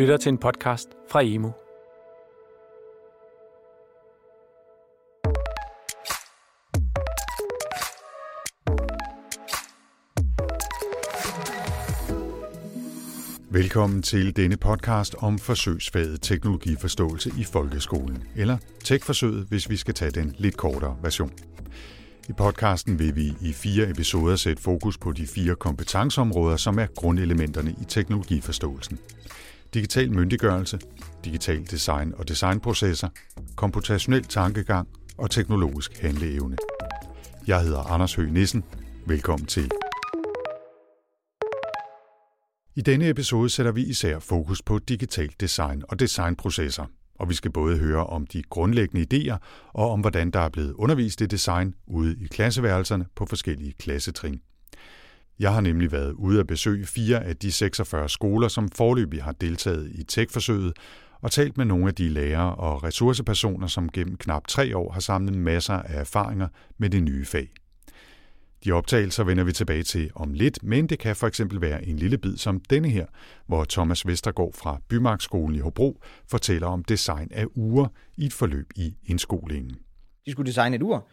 lytter til en podcast fra Emo. Velkommen til denne podcast om forsøgsfaget teknologiforståelse i folkeskolen, eller TEK-forsøget, hvis vi skal tage den lidt kortere version. I podcasten vil vi i fire episoder sætte fokus på de fire kompetenceområder, som er grundelementerne i teknologiforståelsen. Digital myndiggørelse, digital design og designprocesser, komputationel tankegang og teknologisk handleevne. Jeg hedder Anders Høgh Nissen. Velkommen til. I denne episode sætter vi især fokus på digital design og designprocesser, og vi skal både høre om de grundlæggende idéer og om hvordan der er blevet undervist i design ude i klasseværelserne på forskellige klassetrin. Jeg har nemlig været ude at besøge fire af de 46 skoler, som forløbig har deltaget i tech-forsøget, og talt med nogle af de lærere og ressourcepersoner, som gennem knap tre år har samlet masser af erfaringer med det nye fag. De optagelser vender vi tilbage til om lidt, men det kan for eksempel være en lille bid som denne her, hvor Thomas Vestergaard fra Bymarkskolen i Hobro fortæller om design af uger i et forløb i indskolingen. De skulle designe et ur,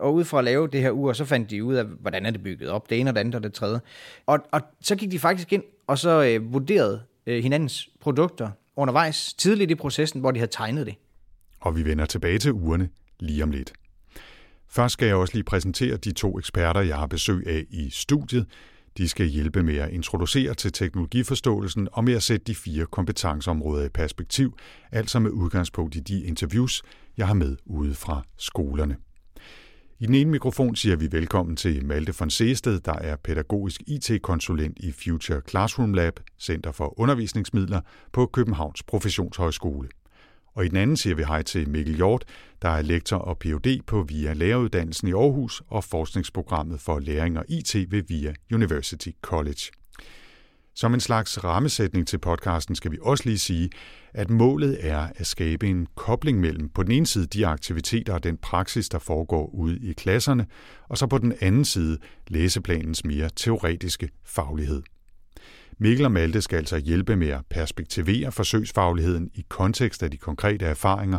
og ud fra at lave det her ur, så fandt de ud af, hvordan er det bygget op, det ene og det andet og det tredje. Og, og så gik de faktisk ind og så øh, vurderede øh, hinandens produkter undervejs, tidligt i processen, hvor de havde tegnet det. Og vi vender tilbage til urene lige om lidt. Først skal jeg også lige præsentere de to eksperter, jeg har besøg af i studiet. De skal hjælpe med at introducere til teknologiforståelsen og med at sætte de fire kompetenceområder i perspektiv, altså med udgangspunkt i de interviews, jeg har med ude fra skolerne. I den ene mikrofon siger vi velkommen til Malte von Seested, der er pædagogisk IT-konsulent i Future Classroom Lab, Center for Undervisningsmidler på Københavns Professionshøjskole. Og i den anden siger vi hej til Mikkel Hjort, der er lektor og Ph.D. på VIA Læreruddannelsen i Aarhus og forskningsprogrammet for læring og IT ved VIA University College. Som en slags rammesætning til podcasten skal vi også lige sige, at målet er at skabe en kobling mellem på den ene side de aktiviteter og den praksis, der foregår ude i klasserne, og så på den anden side læseplanens mere teoretiske faglighed. Mikkel og Malte skal altså hjælpe med at perspektivere forsøgsfagligheden i kontekst af de konkrete erfaringer,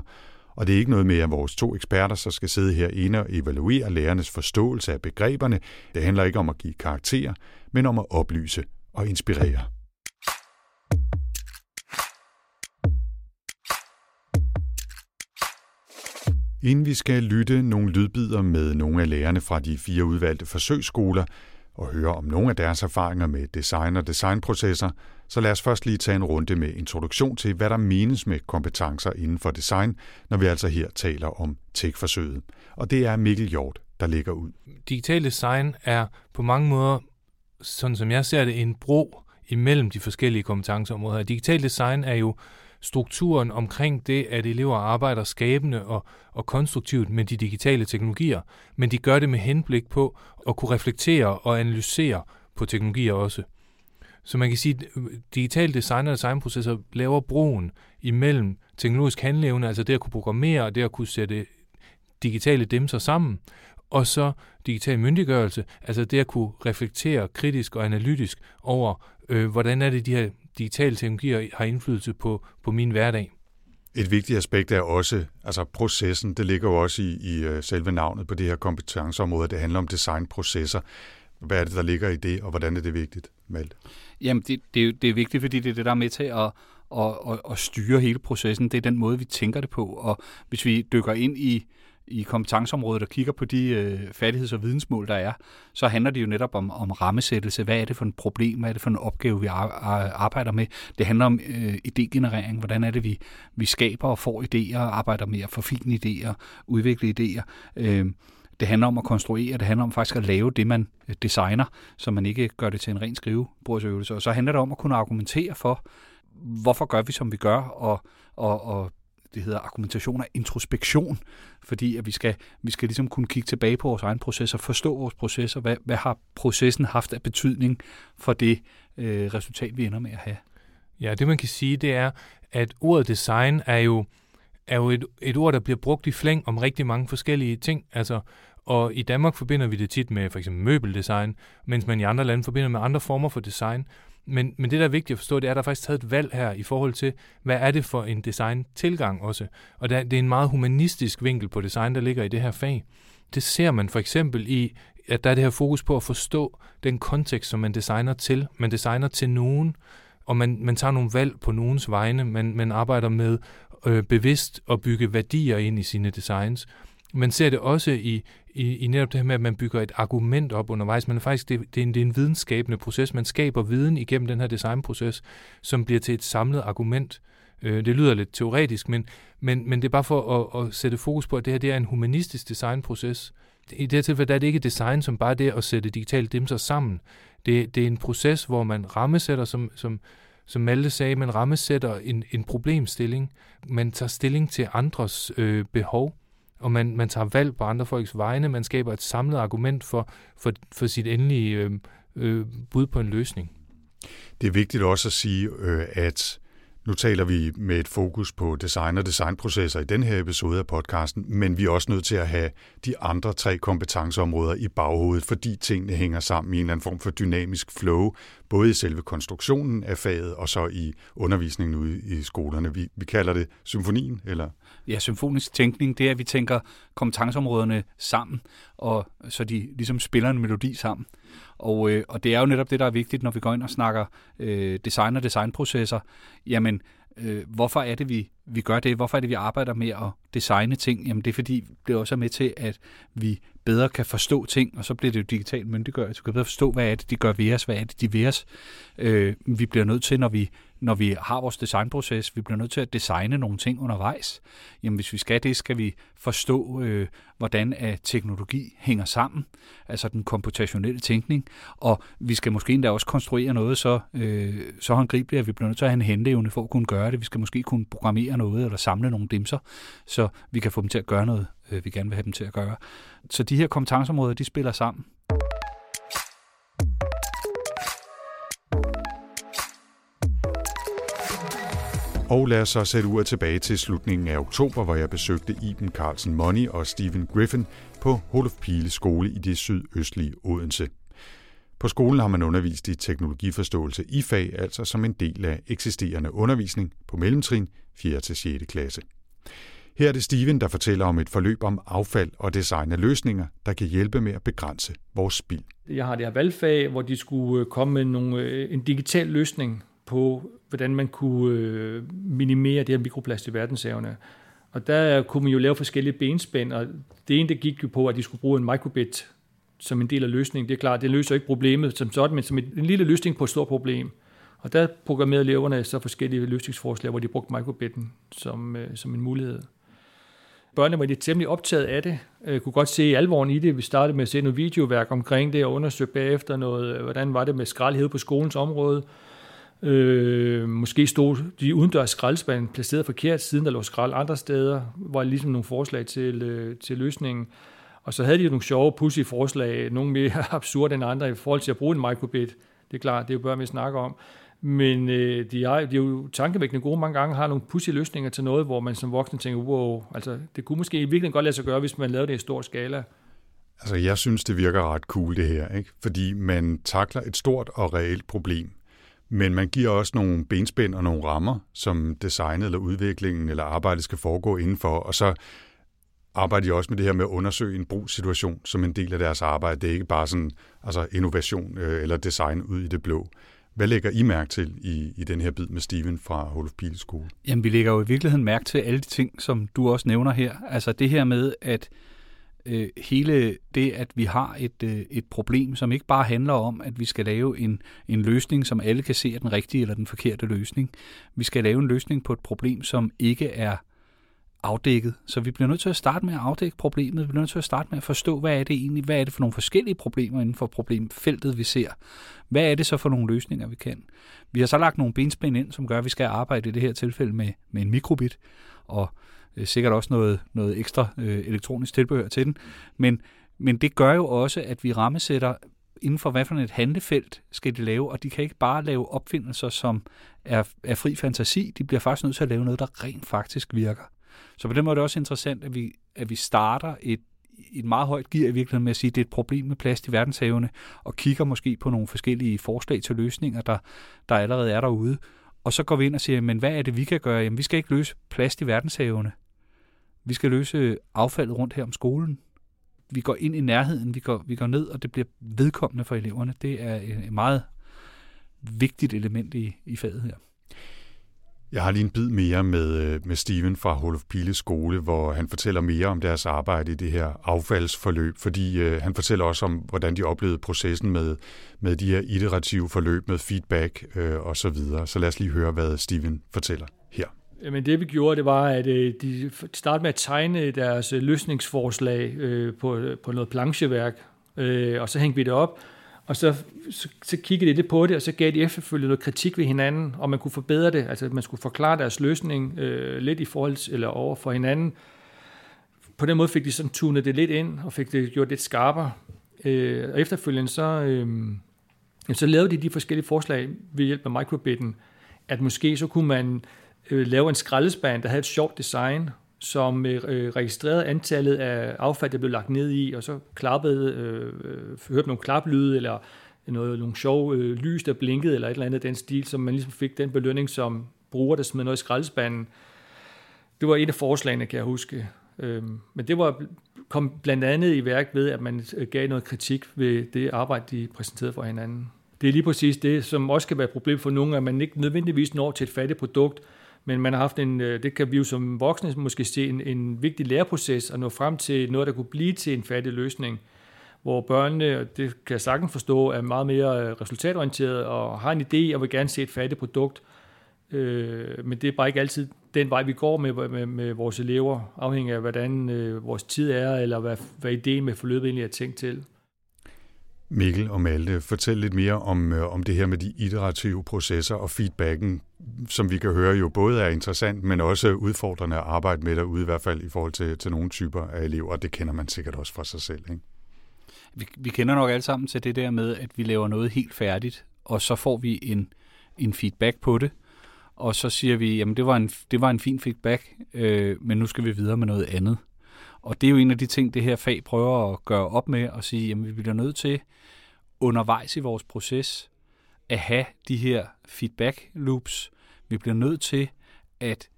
og det er ikke noget med, at vores to eksperter så skal sidde herinde og evaluere lærernes forståelse af begreberne. Det handler ikke om at give karakterer, men om at oplyse og inspirere. Inden vi skal lytte nogle lydbider med nogle af lærerne fra de fire udvalgte forsøgsskoler, og høre om nogle af deres erfaringer med design og designprocesser, så lad os først lige tage en runde med introduktion til, hvad der menes med kompetencer inden for design, når vi altså her taler om tech-forsøget. Og det er Mikkel Hjort, der ligger ud. Digital design er på mange måder, sådan som jeg ser det, en bro imellem de forskellige kompetenceområder. Digital design er jo strukturen omkring det, at elever arbejder skabende og, og konstruktivt med de digitale teknologier, men de gør det med henblik på at kunne reflektere og analysere på teknologier også. Så man kan sige, at digital design og designprocesser laver broen imellem teknologisk handleevne, altså det at kunne programmere og det at kunne sætte digitale dimser sammen, og så digital myndiggørelse, altså det at kunne reflektere kritisk og analytisk over, øh, hvordan er det, de her digitale teknologier har indflydelse på, på min hverdag. Et vigtigt aspekt er også altså processen. Det ligger jo også i, i øh, selve navnet på det her kompetenceområde. Det handler om designprocesser. Hvad er det, der ligger i det, og hvordan er det vigtigt, Malte? Jamen, det, det, det er vigtigt, fordi det er det, der er med til at, at, at, at styre hele processen. Det er den måde, vi tænker det på. Og hvis vi dykker ind i, i kompetenceområdet og kigger på de øh, færdigheds- og vidensmål, der er, så handler det jo netop om, om rammesættelse. Hvad er det for et problem? Hvad er det for en opgave, vi arbejder med? Det handler om øh, idégenerering. Hvordan er det, vi, vi skaber og får idéer, arbejder med at forfine idéer, udvikle idéer. Øh, det handler om at konstruere, det handler om faktisk at lave det, man øh, designer, så man ikke gør det til en ren skrivebordsøvelse. Og så handler det om at kunne argumentere for, hvorfor gør vi, som vi gør, og, og, og det hedder argumentation og introspektion, fordi at vi skal, vi skal ligesom kunne kigge tilbage på vores egen proces og forstå vores proces, og hvad, hvad har processen haft af betydning for det øh, resultat, vi ender med at have. Ja, det man kan sige, det er, at ordet design er jo, er jo et, et ord, der bliver brugt i flæng om rigtig mange forskellige ting. Altså, og i Danmark forbinder vi det tit med for eksempel møbeldesign, mens man i andre lande forbinder med andre former for design. Men, men det, der er vigtigt at forstå, det er, at der er faktisk taget et valg her i forhold til, hvad er det for en design-tilgang også. Og der, det er en meget humanistisk vinkel på design, der ligger i det her fag. Det ser man for eksempel i, at der er det her fokus på at forstå den kontekst, som man designer til. Man designer til nogen, og man, man tager nogle valg på nogens vegne. Man, man arbejder med øh, bevidst at bygge værdier ind i sine designs. Man ser det også i, i, i netop det her med, at man bygger et argument op undervejs. Men faktisk, det, det, er en, det er en videnskabende proces. Man skaber viden igennem den her designproces, som bliver til et samlet argument. Øh, det lyder lidt teoretisk, men, men, men det er bare for at, at sætte fokus på, at det her det er en humanistisk designproces. I det her tilfælde der er det ikke design som bare det at sætte digitale dimser sammen. Det, det er en proces, hvor man rammesætter, som, som, som Malte sagde, man rammesætter en, en problemstilling. Man tager stilling til andres øh, behov og man, man tager valg på andre folks vegne, man skaber et samlet argument for, for, for sit endelige øh, øh, bud på en løsning. Det er vigtigt også at sige, øh, at nu taler vi med et fokus på design og designprocesser i den her episode af podcasten, men vi er også nødt til at have de andre tre kompetenceområder i baghovedet, fordi tingene hænger sammen i en eller anden form for dynamisk flow, både i selve konstruktionen af faget og så i undervisningen ude i skolerne. Vi, vi kalder det symfonien, eller? Ja, symfonisk tænkning, det er, at vi tænker kompetenceområderne sammen, og så de ligesom spiller en melodi sammen. Og, øh, og det er jo netop det, der er vigtigt, når vi går ind og snakker øh, design og designprocesser. Jamen, øh, hvorfor er det, vi, vi gør det? Hvorfor er det, vi arbejder med at designe ting? Jamen, det er fordi, det også er med til, at vi bedre kan forstå ting, og så bliver det jo digitalt myndiggørelse. Vi kan bedre forstå, hvad er det, de gør ved os, hvad er det, de ved os. Øh, vi bliver nødt til, når vi når vi har vores designproces, vi bliver nødt til at designe nogle ting undervejs. Jamen hvis vi skal det, skal vi forstå, øh, hvordan at teknologi hænger sammen, altså den komputationelle tænkning, og vi skal måske endda også konstruere noget så, øh, så håndgribeligt, at vi bliver nødt til at have en henteevne for at kunne gøre det. Vi skal måske kunne programmere noget eller samle nogle dimser, så vi kan få dem til at gøre noget, øh, vi gerne vil have dem til at gøre. Så de her kompetenceområder, de spiller sammen. Og lad os så sætte uret tilbage til slutningen af oktober, hvor jeg besøgte Iben Carlsen Money og Stephen Griffin på Holof Pile skole i det sydøstlige Odense. På skolen har man undervist i teknologiforståelse i fag, altså som en del af eksisterende undervisning på mellemtrin 4. til 6. klasse. Her er det Steven, der fortæller om et forløb om affald og design af løsninger, der kan hjælpe med at begrænse vores spild. Jeg har det her valgfag, hvor de skulle øh, komme med nogle, øh, en digital løsning på, hvordan man kunne øh, minimere det her mikroplast i verdenshavene. Og der kunne man jo lave forskellige benspænd, og det ene, der gik jo på, at de skulle bruge en microbit som en del af løsningen. Det er klart, det løser ikke problemet som sådan, men som en lille løsning på et stort problem. Og der programmerede eleverne så forskellige løsningsforslag, hvor de brugte microbitten som, øh, som en mulighed. Børnene var lidt temmelig optaget af det, Jeg øh, kunne godt se alvoren i det. Vi startede med at se noget videoværk omkring det, og undersøge bagefter noget, øh, hvordan var det med skraldhed på skolens område. Øh, måske stod de udendørs skraldespande placeret forkert, siden der lå skrald andre steder, var ligesom nogle forslag til, øh, til løsningen. Og så havde de jo nogle sjove, pussy forslag, nogle mere absurde end andre i forhold til at bruge en microbit. Det er klart, det er jo børn, vi snakker om. Men øh, de, er, de er jo tankevækkende gode mange gange, har nogle pussy løsninger til noget, hvor man som voksen tænker, wow, altså det kunne måske i virkeligheden godt lade sig gøre, hvis man lavede det i stor skala. Altså jeg synes, det virker ret cool det her, ikke? fordi man takler et stort og reelt problem men man giver også nogle benspænd og nogle rammer, som designet eller udviklingen eller arbejdet skal foregå indenfor, og så arbejder de også med det her med at undersøge en brugssituation som en del af deres arbejde. Det er ikke bare sådan altså innovation øh, eller design ud i det blå. Hvad lægger I mærke til i, i den her bid med Steven fra Holof Pile Skole? Jamen, vi lægger jo i virkeligheden mærke til alle de ting, som du også nævner her. Altså det her med, at øh, hele det, at vi har et, øh, et problem, som ikke bare handler om, at vi skal lave en, en løsning, som alle kan se er den rigtige eller den forkerte løsning. Vi skal lave en løsning på et problem, som ikke er afdækket. Så vi bliver nødt til at starte med at afdække problemet. Vi bliver nødt til at starte med at forstå, hvad er det egentlig, hvad er det for nogle forskellige problemer inden for problemfeltet, vi ser. Hvad er det så for nogle løsninger, vi kan? Vi har så lagt nogle benspænd ind, som gør, at vi skal arbejde i det her tilfælde med, med en mikrobit. Og Øh, sikkert også noget, noget ekstra øh, elektronisk tilbehør til den. Men, men det gør jo også, at vi rammesætter inden for hvad for et handlefelt skal de lave, og de kan ikke bare lave opfindelser, som er, er fri fantasi. De bliver faktisk nødt til at lave noget, der rent faktisk virker. Så på den måde er det også interessant, at vi, at vi starter et, et meget højt gear i virkeligheden med at sige, at det er et problem med plast i verdenshavene, og kigger måske på nogle forskellige forslag til løsninger, der, der allerede er derude. Og så går vi ind og siger, men hvad er det, vi kan gøre? Jamen, vi skal ikke løse plast i verdenshavene. Vi skal løse affaldet rundt her om skolen. Vi går ind i nærheden, vi går, vi går ned, og det bliver vedkommende for eleverne. Det er øh, et meget vigtigt element i, i faget her. Jeg har lige en bid mere med, øh, med Steven fra Holof Pile skole, hvor han fortæller mere om deres arbejde i det her affaldsforløb, fordi øh, han fortæller også om, hvordan de oplevede processen med, med de her iterative forløb med feedback øh, og så videre. Så lad os lige høre, hvad Steven fortæller her. Jamen det vi gjorde, det var, at øh, de startede med at tegne deres øh, løsningsforslag øh, på, øh, på noget plancheværk, øh, og så hængte vi det op, og så, så, så kiggede de lidt på det, og så gav de efterfølgende noget kritik ved hinanden, og man kunne forbedre det. Altså man skulle forklare deres løsning øh, lidt i forhold til, eller over for hinanden. På den måde fik de sådan tunet det lidt ind, og fik det gjort lidt skarpere. Øh, og efterfølgende så, øh, så lavede de de forskellige forslag ved hjælp af microbitten, at måske så kunne man øh, lave en skraldespand, der havde et sjovt design, som øh, øh, registrerede antallet af affald, der blev lagt ned i, og så klappede, øh, øh, hørte nogle klaplyde, eller noget, nogle sjove øh, lys, der blinkede, eller et eller andet den stil, som man ligesom fik den belønning som bruger, der smed noget i skraldespanden. Det var et af forslagene, kan jeg huske. Øh, men det var kom blandt andet i værk ved, at man øh, gav noget kritik ved det arbejde, de præsenterede for hinanden. Det er lige præcis det, som også kan være et problem for nogle, at man ikke nødvendigvis når til et fattigt produkt, men man har haft en, øh, det kan vi jo som voksne måske se, en, en vigtig læreproces at nå frem til noget, der kunne blive til en færdig løsning, hvor børnene, det kan jeg sagtens forstå, er meget mere øh, resultatorienteret og har en idé og vil gerne se et færdigt produkt. Øh, men det er bare ikke altid den vej, vi går med, med, med vores elever, afhængig af, hvordan øh, vores tid er, eller hvad, hvad ideen med forløbet egentlig er tænkt til. Mikkel og Malte, fortæl lidt mere om, øh, om det her med de iterative processer og feedbacken, som vi kan høre jo både er interessant, men også udfordrende at arbejde med derude, i hvert fald i forhold til, til nogle typer af elever, og det kender man sikkert også fra sig selv. Ikke? Vi, vi kender nok alle sammen til det der med, at vi laver noget helt færdigt, og så får vi en, en feedback på det, og så siger vi, jamen det var en, det var en fin feedback, øh, men nu skal vi videre med noget andet. Og det er jo en af de ting, det her fag prøver at gøre op med, og sige, jamen vi bliver nødt til undervejs i vores proces at have de her feedback loops. Vi bliver nødt til at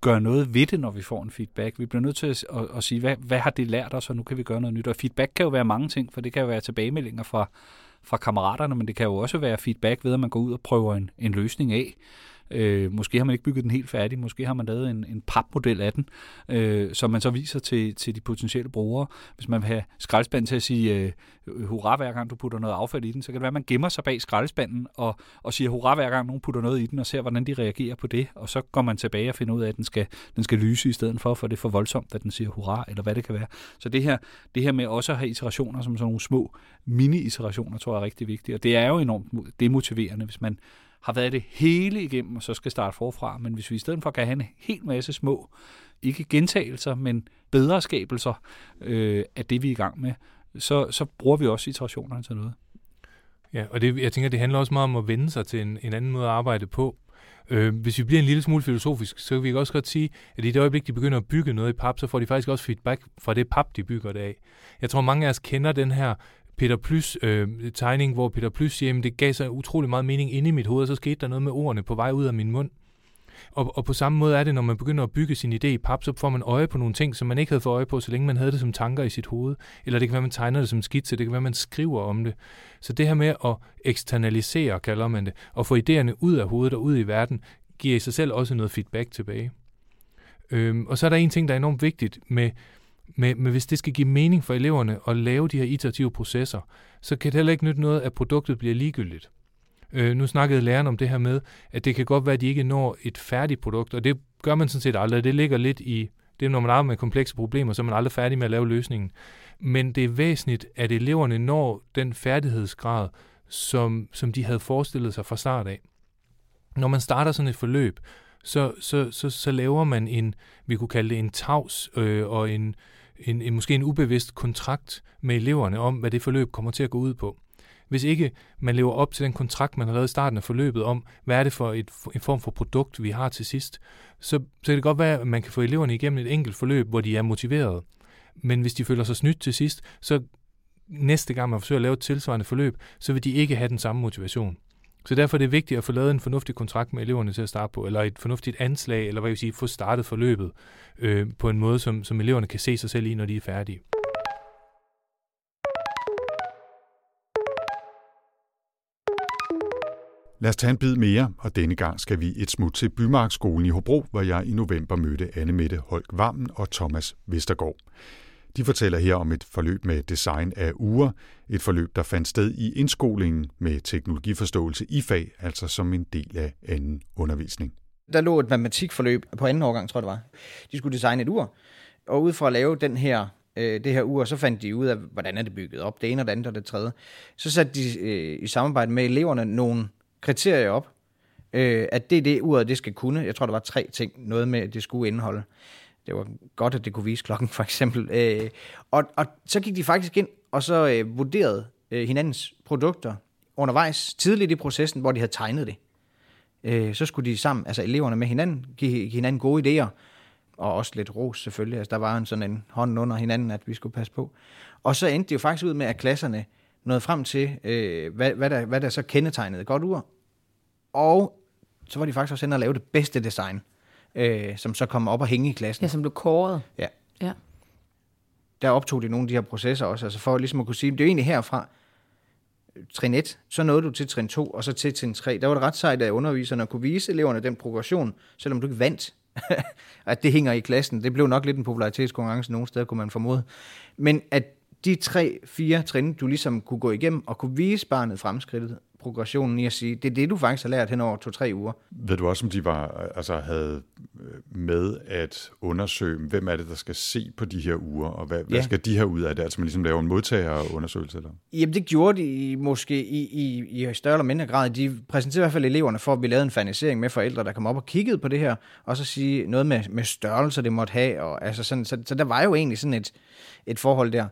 gøre noget ved det, når vi får en feedback. Vi bliver nødt til at, at, at sige, hvad, hvad har det lært os, og nu kan vi gøre noget nyt. Og feedback kan jo være mange ting, for det kan jo være tilbagemeldinger fra, fra kammeraterne, men det kan jo også være feedback ved, at man går ud og prøver en, en løsning af. Øh, måske har man ikke bygget den helt færdig, måske har man lavet en, en papmodel af den, øh, som man så viser til, til de potentielle brugere. Hvis man vil have skraldespanden til at sige øh, hurra hver gang du putter noget affald i den, så kan det være, at man gemmer sig bag skraldespanden og, og siger hurra hver gang nogen putter noget i den, og ser, hvordan de reagerer på det, og så går man tilbage og finder ud af, at den skal, den skal lyse i stedet for, for det er for voldsomt, at den siger hurra, eller hvad det kan være. Så det her, det her med også at have iterationer som sådan nogle små mini-iterationer, tror jeg er rigtig vigtigt, og det er jo enormt demotiverende, hvis man har været det hele igennem, og så skal starte forfra. Men hvis vi i stedet for kan have en hel masse små, ikke gentagelser, men bedre skabelser øh, af det, vi er i gang med, så, så bruger vi også iterationerne til noget. Ja, og det, jeg tænker, det handler også meget om at vende sig til en, en anden måde at arbejde på. Øh, hvis vi bliver en lille smule filosofisk, så kan vi også godt sige, at i det øjeblik, de begynder at bygge noget i pap, så får de faktisk også feedback fra det pap, de bygger det af. Jeg tror, mange af os kender den her Peter Plys øh, tegning, hvor Peter Plys siger, at det gav sig utrolig meget mening inde i mit hoved, og så skete der noget med ordene på vej ud af min mund. Og, og på samme måde er det, når man begynder at bygge sin idé i pap, så får man øje på nogle ting, som man ikke havde fået øje på, så længe man havde det som tanker i sit hoved. Eller det kan være, man tegner det som skitse, det kan være, man skriver om det. Så det her med at eksternalisere, kalder man det, og få idéerne ud af hovedet og ud i verden, giver i sig selv også noget feedback tilbage. Øhm, og så er der en ting, der er enormt vigtigt med, men, men hvis det skal give mening for eleverne at lave de her iterative processer, så kan det heller ikke nytte noget, at produktet bliver ligegyldigt. Øh, nu snakkede læreren om det her med, at det kan godt være, at de ikke når et færdigt produkt, og det gør man sådan set aldrig. Det ligger lidt i, det er når man arbejder med komplekse problemer, så er man aldrig færdig med at lave løsningen. Men det er væsentligt, at eleverne når den færdighedsgrad, som, som de havde forestillet sig fra start af. Når man starter sådan et forløb, så, så, så, så laver man en, vi kunne kalde det en tavs øh, og en, en, en, måske en ubevidst kontrakt med eleverne om, hvad det forløb kommer til at gå ud på. Hvis ikke man lever op til den kontrakt, man har lavet i starten af forløbet om, hvad er det for et, en form for produkt, vi har til sidst, så, så kan det godt være, at man kan få eleverne igennem et enkelt forløb, hvor de er motiverede. Men hvis de føler sig snydt til sidst, så næste gang man forsøger at lave et tilsvarende forløb, så vil de ikke have den samme motivation. Så derfor er det vigtigt at få lavet en fornuftig kontrakt med eleverne til at starte på, eller et fornuftigt anslag, eller hvad jeg vil sige, få startet forløbet øh, på en måde, som, som eleverne kan se sig selv i, når de er færdige. Lad os tage en bid mere, og denne gang skal vi et smut til Bymarkskolen i Hobro, hvor jeg i november mødte Anne Mette Holk Vammen og Thomas Vestergaard. De fortæller her om et forløb med design af uger, et forløb, der fandt sted i indskolingen med teknologiforståelse i fag, altså som en del af anden undervisning. Der lå et matematikforløb på anden årgang, tror jeg det var. De skulle designe et ur, og ud fra at lave den her, øh, det her ur, så fandt de ud af, hvordan er det bygget op, det ene og det andet og det tredje. Så satte de øh, i samarbejde med eleverne nogle kriterier op, øh, at det er det uret, det skal kunne. Jeg tror, der var tre ting, noget med, at det skulle indeholde. Det var godt, at det kunne vise klokken, for eksempel. Øh, og, og så gik de faktisk ind og så øh, vurderede øh, hinandens produkter undervejs, tidligt i processen, hvor de havde tegnet det. Øh, så skulle de sammen, altså eleverne med hinanden, give, give hinanden gode idéer, og også lidt ros selvfølgelig. Altså, der var en sådan en hånd under hinanden, at vi skulle passe på. Og så endte det jo faktisk ud med, at klasserne nåede frem til, øh, hvad, hvad, der, hvad der så kendetegnede godt ur. Og så var de faktisk også inde og lave det bedste design, øh, som så kom op og hænge i klassen. Ja, som blev kåret. Ja. Ja. Der optog de nogle af de her processer også, altså for ligesom at kunne sige, det er jo egentlig herfra, trin 1, så nåede du til trin 2, og så til trin 3. Der var det ret sejt, at underviserne kunne vise eleverne den progression, selvom du ikke vandt, at det hænger i klassen. Det blev nok lidt en popularitetskonkurrence nogle steder, kunne man formode. Men at de tre, fire trin, du ligesom kunne gå igennem og kunne vise barnet fremskridtet, progressionen i at sige, det er det, du faktisk har lært hen over to-tre uger. Ved du også, om de var, altså havde med at undersøge, hvem er det, der skal se på de her uger, og hvad, ja. hvad skal de her ud af det? Altså man ligesom laver en modtagerundersøgelse? Eller? Jamen det gjorde de måske i, i, i større eller mindre grad. De præsenterede i hvert fald eleverne for, at vi lavede en fanisering med forældre, der kom op og kiggede på det her, og så sige noget med, med størrelser, det måtte have. Og, altså sådan, så, så der var jo egentlig sådan et, et forhold der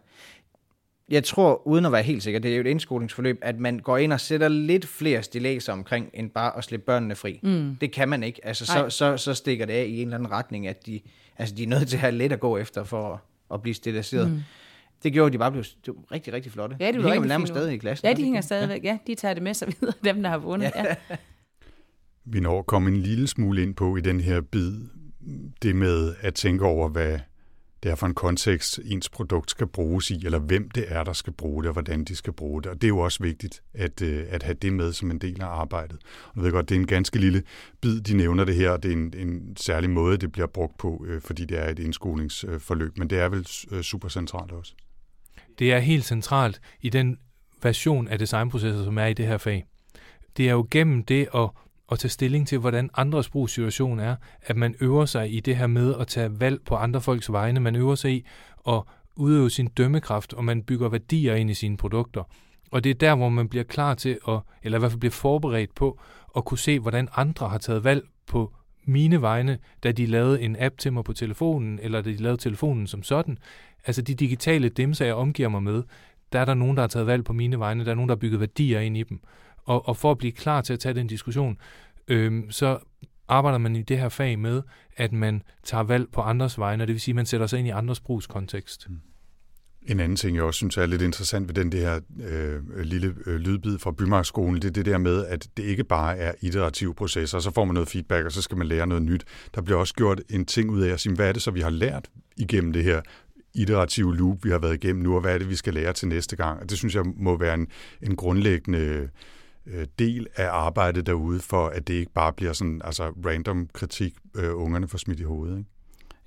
jeg tror, uden at være helt sikker, det er jo et indskolingsforløb, at man går ind og sætter lidt flere stilæser omkring, end bare at slippe børnene fri. Mm. Det kan man ikke. Altså, så, så, så stikker det af i en eller anden retning, at de, altså, de er nødt til at have lidt at gå efter for at, at blive stiliseret. Mm. Det gjorde, at de bare blev rigtig, rigtig flotte. Ja, det de hænger nærmest stadig i klassen. Ja, de hænger stadigvæk. Ja, de tager det med sig videre, dem der har vundet. Ja. Ja. Vi når at komme en lille smule ind på i den her bid, det med at tænke over, hvad det er for en kontekst, ens produkt skal bruges i, eller hvem det er, der skal bruge det, og hvordan de skal bruge det. Og det er jo også vigtigt at, øh, at have det med som en del af arbejdet. Og jeg ved godt, det er en ganske lille bid, de nævner det her, og det er en, en særlig måde, det bliver brugt på, øh, fordi det er et indskolingsforløb, men det er vel øh, super centralt også. Det er helt centralt i den version af designprocesser, som er i det her fag. Det er jo gennem det at at tage stilling til, hvordan andres brugssituation er, at man øver sig i det her med at tage valg på andre folks vegne. Man øver sig i at udøve sin dømmekraft, og man bygger værdier ind i sine produkter. Og det er der, hvor man bliver klar til, at, eller i hvert fald bliver forberedt på, at kunne se, hvordan andre har taget valg på mine vegne, da de lavede en app til mig på telefonen, eller da de lavede telefonen som sådan. Altså de digitale dimser, jeg omgiver mig med, der er der nogen, der har taget valg på mine vegne, der er nogen, der har bygget værdier ind i dem. Og, og for at blive klar til at tage den diskussion, øh, så arbejder man i det her fag med, at man tager valg på andres vegne, og det vil sige, at man sætter sig ind i andres brugskontekst. Mm. En anden ting, jeg også synes er lidt interessant ved den der øh, lille øh, lydbid fra Bymarkskolen, det er det der med, at det ikke bare er iterative processer, og så får man noget feedback, og så skal man lære noget nyt. Der bliver også gjort en ting ud af at sige, hvad er det så, vi har lært igennem det her iterative loop, vi har været igennem nu, og hvad er det, vi skal lære til næste gang. Og det synes jeg må være en, en grundlæggende øh, del af arbejdet derude, for at det ikke bare bliver sådan altså random kritik, øh, ungerne får smidt i hovedet. Ikke?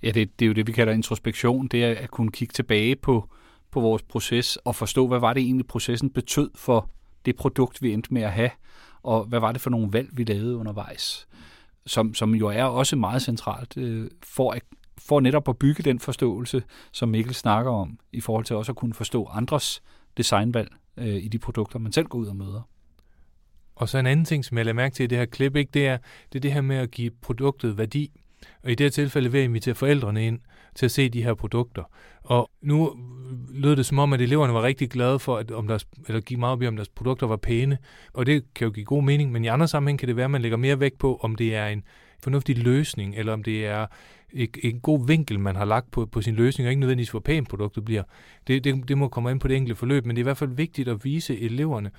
Ja, det, det er jo det, vi kalder introspektion. Det er at kunne kigge tilbage på, på vores proces og forstå, hvad var det egentlig, processen betød for det produkt, vi endte med at have, og hvad var det for nogle valg, vi lavede undervejs, som, som jo er også meget centralt øh, for, at, for netop at bygge den forståelse, som Mikkel snakker om, i forhold til også at kunne forstå andres designvalg øh, i de produkter, man selv går ud og møder. Og så en anden ting, som jeg lader mærke til i det her klip, ikke, det, er, det er det her med at give produktet værdi. Og i det her tilfælde ved at invitere forældrene ind til at se de her produkter. Og nu lød det som om, at eleverne var rigtig glade for, at om deres, eller gik meget op i, om deres produkter var pæne. Og det kan jo give god mening, men i andre sammenhæng kan det være, at man lægger mere vægt på, om det er en fornuftig løsning, eller om det er en god vinkel, man har lagt på, på sin løsning, og ikke nødvendigvis hvor pænt produktet bliver. Det, det, det må komme ind på det enkelte forløb, men det er i hvert fald vigtigt at vise eleverne,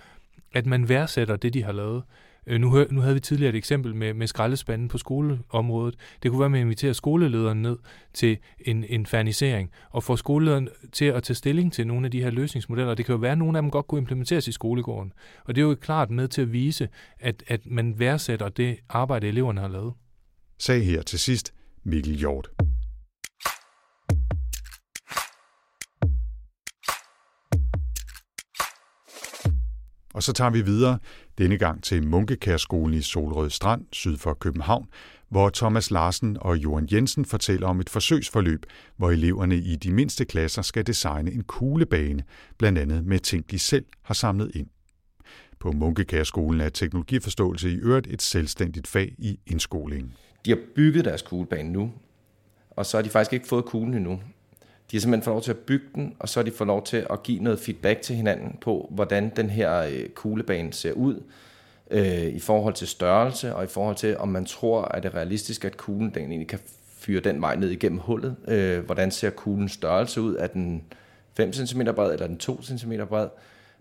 at man værdsætter det, de har lavet. Øh, nu, nu havde vi tidligere et eksempel med, med skraldespanden på skoleområdet. Det kunne være, at man inviterer skolelederen ned til en, en fernisering, og får skolelederen til at tage stilling til nogle af de her løsningsmodeller. Det kan jo være, at nogle af dem godt kunne implementeres i skolegården. Og det er jo klart med til at vise, at, at man værdsætter det arbejde, eleverne har lavet. Sag her til sidst Mikkel Hjort. Og så tager vi videre, denne gang til Munkekærskolen i Solrød Strand, syd for København, hvor Thomas Larsen og Johan Jensen fortæller om et forsøgsforløb, hvor eleverne i de mindste klasser skal designe en kuglebane, blandt andet med ting, de selv har samlet ind. På Munkekærskolen er teknologiforståelse i øvrigt et selvstændigt fag i indskolingen. De har bygget deres kuglebane nu, og så har de faktisk ikke fået kuglen endnu. De har simpelthen fået lov til at bygge den, og så har de fået lov til at give noget feedback til hinanden på, hvordan den her øh, kuglebane ser ud øh, i forhold til størrelse, og i forhold til, om man tror, at det er realistisk, at kuglen den egentlig kan fyre den vej ned igennem hullet. Øh, hvordan ser kuglens størrelse ud? Er den 5 cm bred, eller er den 2 cm bred?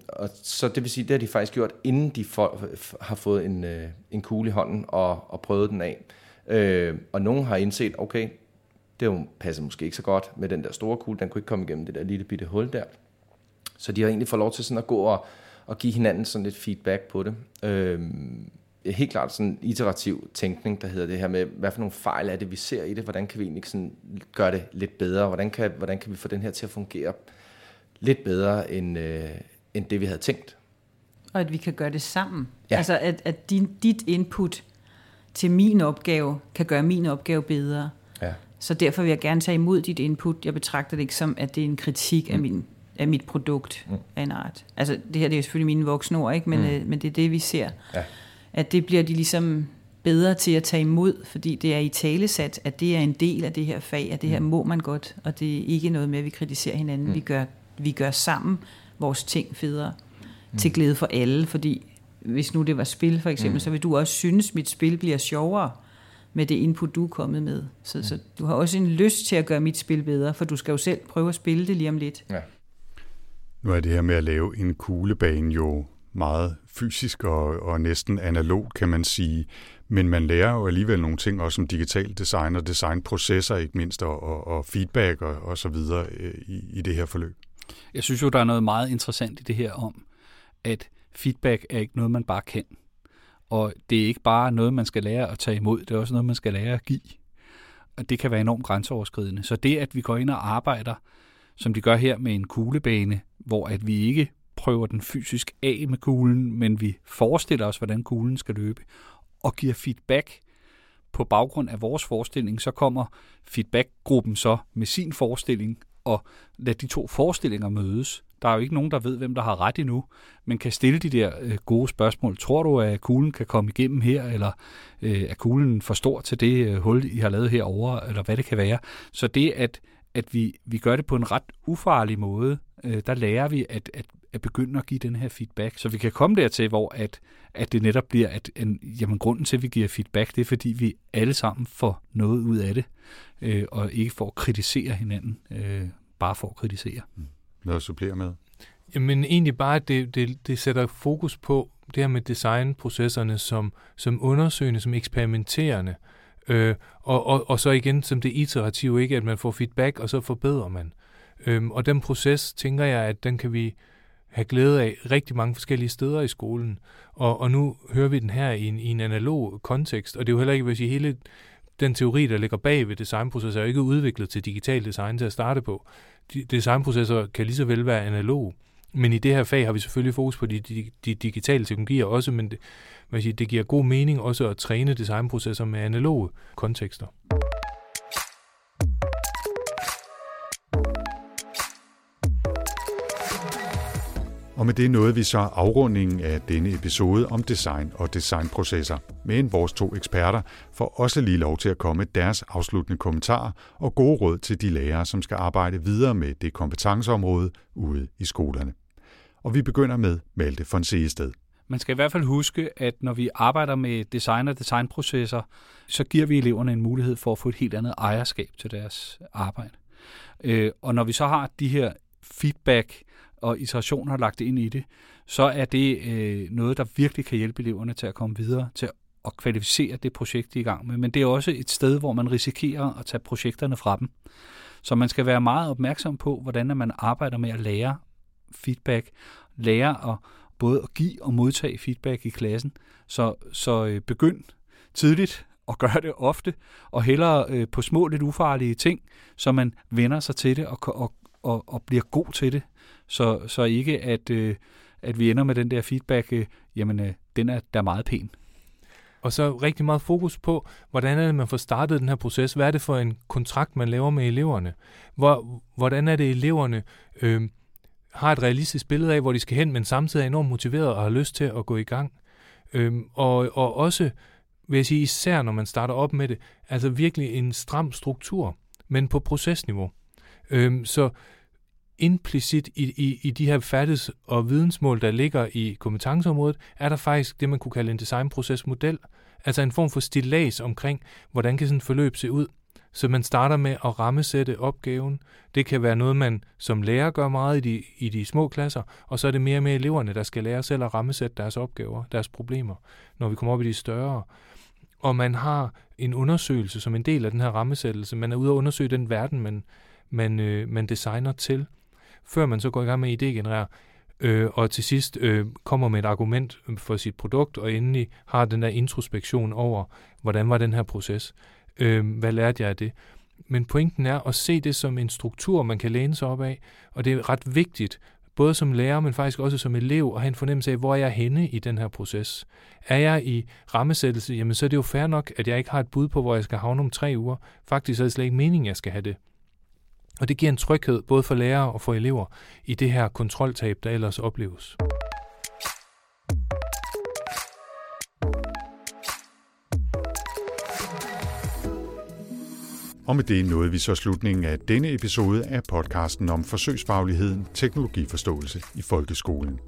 Og så det vil sige, det har de faktisk gjort, inden de for, har fået en, øh, en kugle i hånden og, og prøvet den af. Øh, og nogen har indset, okay, det jo passer måske ikke så godt med den der store kugle, den kunne ikke komme igennem det der lille bitte hul der. Så de har egentlig fået lov til sådan at gå og, og give hinanden sådan lidt feedback på det. Øh, helt klart sådan en iterativ tænkning, der hedder det her med, hvad for nogle fejl er det, vi ser i det, hvordan kan vi egentlig sådan gøre det lidt bedre, hvordan kan, hvordan kan vi få den her til at fungere lidt bedre, end, øh, end det, vi havde tænkt. Og at vi kan gøre det sammen. Ja. Altså, at, at din, dit input til min opgave kan gøre min opgave bedre. Ja. Så derfor vil jeg gerne tage imod dit input. Jeg betragter det ikke som, at det er en kritik mm. af, min, af mit produkt mm. af en art. Altså, det her det er selvfølgelig mine voksne ord, ikke? Men, mm. øh, men det er det, vi ser. Ja. At det bliver de ligesom bedre til at tage imod, fordi det er i talesat, at det er en del af det her fag, at det her mm. må man godt, og det er ikke noget med, at vi kritiserer hinanden. Mm. Vi, gør, vi gør sammen vores ting federe, mm. til glæde for alle, fordi hvis nu det var spil for eksempel, mm. så vil du også synes, at mit spil bliver sjovere med det input, du er kommet med. Så, mm. så du har også en lyst til at gøre mit spil bedre, for du skal jo selv prøve at spille det lige om lidt. Ja. Nu er det her med at lave en kuglebane jo meget fysisk og, og næsten analog, kan man sige. Men man lærer jo alligevel nogle ting også om digital design og designprocesser ikke mindst, og, og, og feedback og, og så videre øh, i, i det her forløb. Jeg synes jo, der er noget meget interessant i det her om, at feedback er ikke noget, man bare kan. Og det er ikke bare noget, man skal lære at tage imod, det er også noget, man skal lære at give. Og det kan være enormt grænseoverskridende. Så det, at vi går ind og arbejder, som de gør her med en kuglebane, hvor at vi ikke prøver den fysisk af med kuglen, men vi forestiller os, hvordan kuglen skal løbe, og giver feedback på baggrund af vores forestilling, så kommer feedbackgruppen så med sin forestilling, og lad de to forestillinger mødes. Der er jo ikke nogen, der ved, hvem der har ret endnu, men kan stille de der øh, gode spørgsmål. Tror du, at kuglen kan komme igennem her, eller øh, er kuglen for stor til det øh, hul, I har lavet herovre, eller hvad det kan være. Så det, at, at vi, vi gør det på en ret ufarlig måde, øh, der lærer vi at, at, at begynde at give den her feedback. Så vi kan komme dertil, hvor at, at det netop bliver, at en, jamen, grunden til, at vi giver feedback, det er, fordi vi alle sammen får noget ud af det, øh, og ikke får at kritisere hinanden, øh, bare for at kritisere. Mm. Noget at supplere med? Jamen egentlig bare, at det, det, det sætter fokus på det her med designprocesserne som, som undersøgende, som eksperimenterende, øh, og, og, og så igen som det iterative, ikke at man får feedback, og så forbedrer man. Øhm, og den proces, tænker jeg, at den kan vi have glæde af rigtig mange forskellige steder i skolen. Og, og nu hører vi den her i en, i en analog kontekst, og det er jo heller ikke, hvis I hele den teori, der ligger bag ved designprocesser, er jo ikke udviklet til digital design til at starte på. De, designprocesser kan lige så vel være analog. Men i det her fag har vi selvfølgelig fokus på de, de, de digitale teknologier også, men det, man siger, det giver god mening også at træne designprocesser med analoge kontekster. Og med det nåede vi så afrundingen af denne episode om design og designprocesser. Men vores to eksperter får også lige lov til at komme deres afsluttende kommentarer og gode råd til de lærere, som skal arbejde videre med det kompetenceområde ude i skolerne. Og vi begynder med Malte von Seested. man skal i hvert fald huske, at når vi arbejder med design og designprocesser, så giver vi eleverne en mulighed for at få et helt andet ejerskab til deres arbejde. Øh, og når vi så har de her feedback og iterationer lagt ind i det, så er det øh, noget, der virkelig kan hjælpe eleverne til at komme videre, til at kvalificere det projekt, de er i gang med. Men det er også et sted, hvor man risikerer at tage projekterne fra dem. Så man skal være meget opmærksom på, hvordan man arbejder med at lære feedback, lære at både at give og modtage feedback i klassen. Så, så øh, begynd tidligt og gør det ofte, og hellere øh, på små, lidt ufarlige ting, så man vender sig til det og, og, og, og bliver god til det. Så, så ikke, at, øh, at vi ender med den der feedback, øh, jamen, øh, den er der meget pæn. Og så rigtig meget fokus på, hvordan er det, man får startet den her proces? Hvad er det for en kontrakt, man laver med eleverne? Hvor, hvordan er det, eleverne øh, har et realistisk billede af, hvor de skal hen, men samtidig er enormt motiveret og har lyst til at gå i gang? Øh, og, og også, vil jeg sige, især når man starter op med det, altså virkelig en stram struktur, men på procesniveau. Øh, så implicit i, i, i de her færdigheds- og vidensmål, der ligger i kompetenceområdet, er der faktisk det, man kunne kalde en designprocesmodel. Altså en form for stillads omkring, hvordan kan sådan et forløb se ud. Så man starter med at rammesætte opgaven. Det kan være noget, man som lærer gør meget i de, i de små klasser, og så er det mere og mere eleverne, der skal lære selv at rammesætte deres opgaver, deres problemer, når vi kommer op i de større. Og man har en undersøgelse som en del af den her rammesættelse. Man er ude at undersøge den verden, man, man, øh, man designer til før man så går i gang med at idégenerere, øh, og til sidst øh, kommer med et argument øh, for sit produkt, og endelig har den der introspektion over, hvordan var den her proces, øh, hvad lærte jeg af det. Men pointen er at se det som en struktur, man kan læne sig op af, og det er ret vigtigt, både som lærer, men faktisk også som elev, at have en fornemmelse af, hvor er jeg henne i den her proces. Er jeg i rammesættelse, jamen så er det jo fair nok, at jeg ikke har et bud på, hvor jeg skal havne om tre uger. Faktisk er det slet ikke meningen, at jeg skal have det. Og det giver en tryghed både for lærere og for elever i det her kontroltab, der ellers opleves. Og med det nåede vi så slutningen af denne episode af podcasten om forsøgsfagligheden teknologiforståelse i folkeskolen.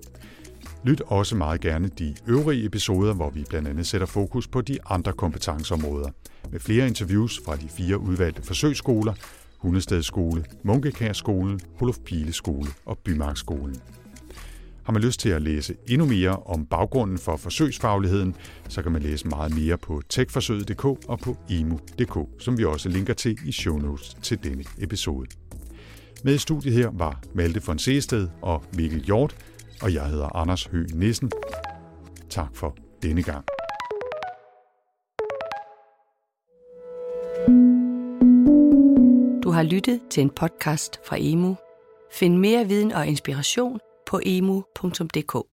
Lyt også meget gerne de øvrige episoder, hvor vi blandt andet sætter fokus på de andre kompetenceområder, med flere interviews fra de fire udvalgte forsøgsskoler, Hundested Skole, Munkekær Skole, Olof Pile Skole og Bymarkskolen. Har man lyst til at læse endnu mere om baggrunden for forsøgsfagligheden, så kan man læse meget mere på techforsøget.dk og på emu.dk, som vi også linker til i show notes til denne episode. Med i studiet her var Malte von Seested og Mikkel Hjort, og jeg hedder Anders Høgh Nissen. Tak for denne gang. Du har lyttet til en podcast fra Emu. Find mere viden og inspiration på emu.dk.